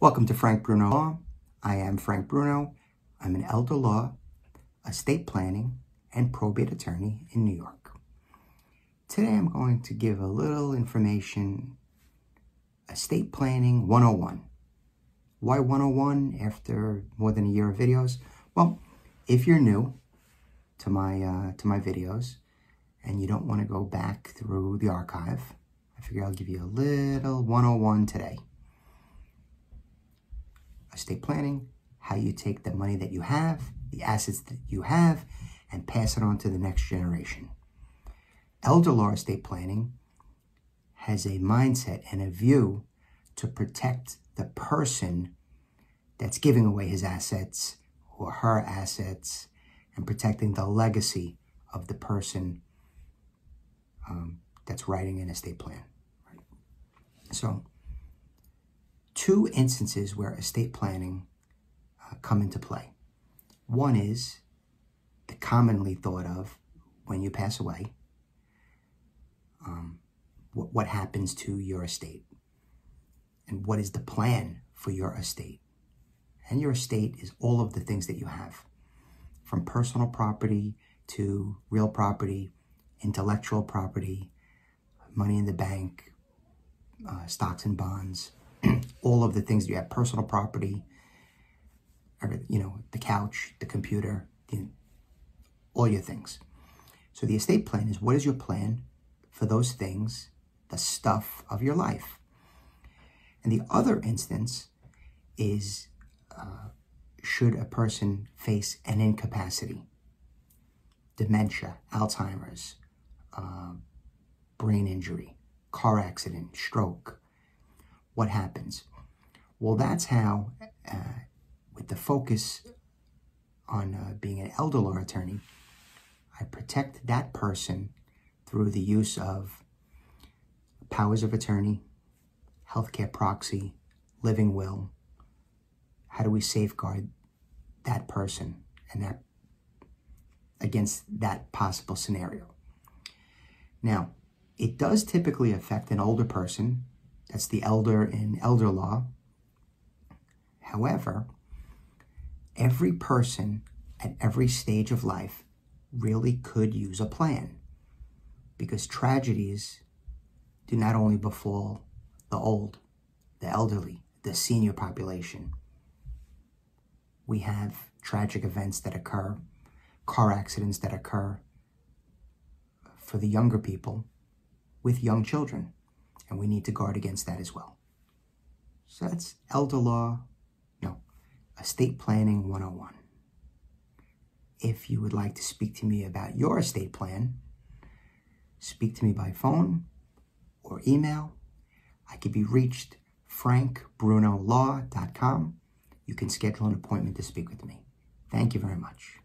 Welcome to Frank Bruno Law. I am Frank Bruno. I'm an elder law, estate planning, and probate attorney in New York. Today I'm going to give a little information, estate planning 101. Why 101 after more than a year of videos? Well, if you're new to my, uh, to my videos and you don't want to go back through the archive, I figure I'll give you a little 101 today estate planning, how you take the money that you have, the assets that you have, and pass it on to the next generation. Elder law estate planning has a mindset and a view to protect the person that's giving away his assets or her assets and protecting the legacy of the person um, that's writing an estate plan. Right? So two instances where estate planning uh, come into play. One is the commonly thought of when you pass away, um, what, what happens to your estate, and what is the plan for your estate. And your estate is all of the things that you have, from personal property to real property, intellectual property, money in the bank, uh, stocks and bonds, all of the things you have, personal property, you know, the couch, the computer, the, all your things. So the estate plan is what is your plan for those things, the stuff of your life. And the other instance is uh, should a person face an incapacity, dementia, Alzheimer's, uh, brain injury, car accident, stroke, what happens? Well, that's how, uh, with the focus on uh, being an elder law attorney, I protect that person through the use of powers of attorney, healthcare proxy, living will. How do we safeguard that person and that against that possible scenario? Now, it does typically affect an older person that's the elder in elder law. However, every person at every stage of life really could use a plan because tragedies do not only befall the old, the elderly, the senior population. We have tragic events that occur, car accidents that occur for the younger people with young children and we need to guard against that as well. So that's elder law, no, estate planning 101. If you would like to speak to me about your estate plan, speak to me by phone or email. I can be reached frankbrunolaw.com. You can schedule an appointment to speak with me. Thank you very much.